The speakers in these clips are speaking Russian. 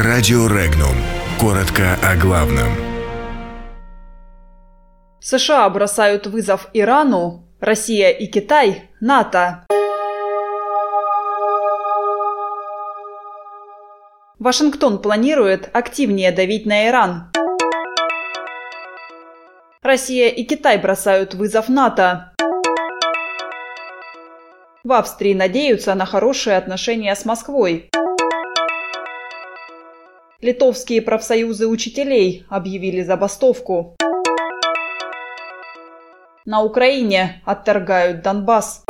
Радио Регнум. Коротко о главном. США бросают вызов Ирану, Россия и Китай – НАТО. Вашингтон планирует активнее давить на Иран. Россия и Китай бросают вызов НАТО. В Австрии надеются на хорошие отношения с Москвой. Литовские профсоюзы учителей объявили забастовку. На Украине отторгают Донбасс.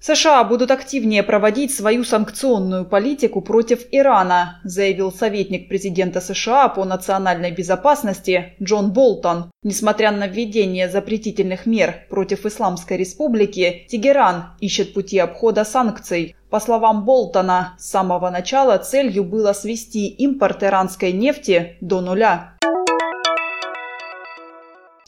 США будут активнее проводить свою санкционную политику против Ирана, заявил советник президента США по национальной безопасности Джон Болтон. Несмотря на введение запретительных мер против Исламской республики, Тегеран ищет пути обхода санкций. По словам Болтона, с самого начала целью было свести импорт иранской нефти до нуля.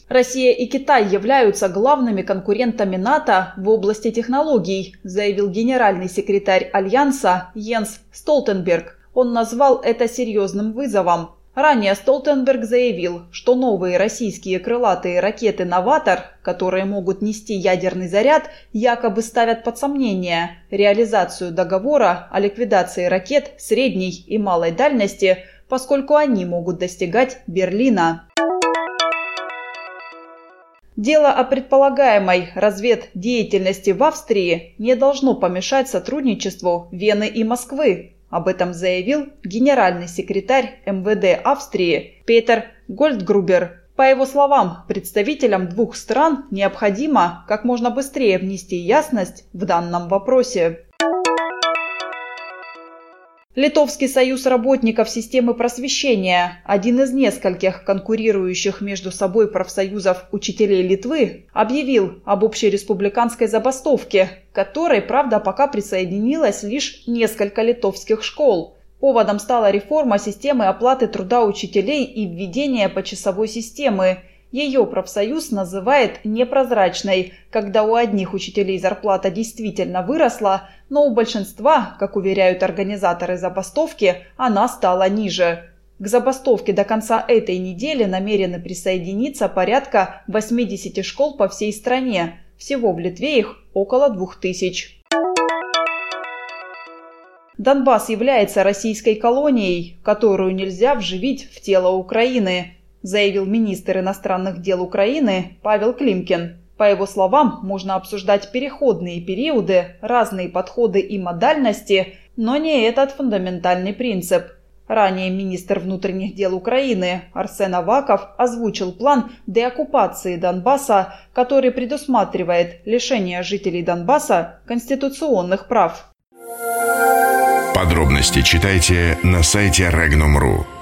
Россия и Китай являются главными конкурентами НАТО в области технологий, заявил генеральный секретарь Альянса Йенс Столтенберг. Он назвал это серьезным вызовом. Ранее Столтенберг заявил, что новые российские крылатые ракеты «Новатор», которые могут нести ядерный заряд, якобы ставят под сомнение реализацию договора о ликвидации ракет средней и малой дальности, поскольку они могут достигать Берлина. Дело о предполагаемой разведдеятельности в Австрии не должно помешать сотрудничеству Вены и Москвы. Об этом заявил генеральный секретарь МВД Австрии Петер Гольдгрубер. По его словам, представителям двух стран необходимо как можно быстрее внести ясность в данном вопросе. Литовский союз работников системы просвещения, один из нескольких конкурирующих между собой профсоюзов учителей Литвы, объявил об общереспубликанской забастовке, которой, правда, пока присоединилось лишь несколько литовских школ. Поводом стала реформа системы оплаты труда учителей и введение почасовой системы – ее профсоюз называет непрозрачной, когда у одних учителей зарплата действительно выросла, но у большинства, как уверяют организаторы забастовки, она стала ниже. К забастовке до конца этой недели намерены присоединиться порядка 80 школ по всей стране. Всего в Литве их около 2000. Донбасс является российской колонией, которую нельзя вживить в тело Украины заявил министр иностранных дел Украины Павел Климкин. По его словам, можно обсуждать переходные периоды, разные подходы и модальности, но не этот фундаментальный принцип. Ранее министр внутренних дел Украины Арсен Аваков озвучил план деоккупации Донбасса, который предусматривает лишение жителей Донбасса конституционных прав. Подробности читайте на сайте Regnum.ru.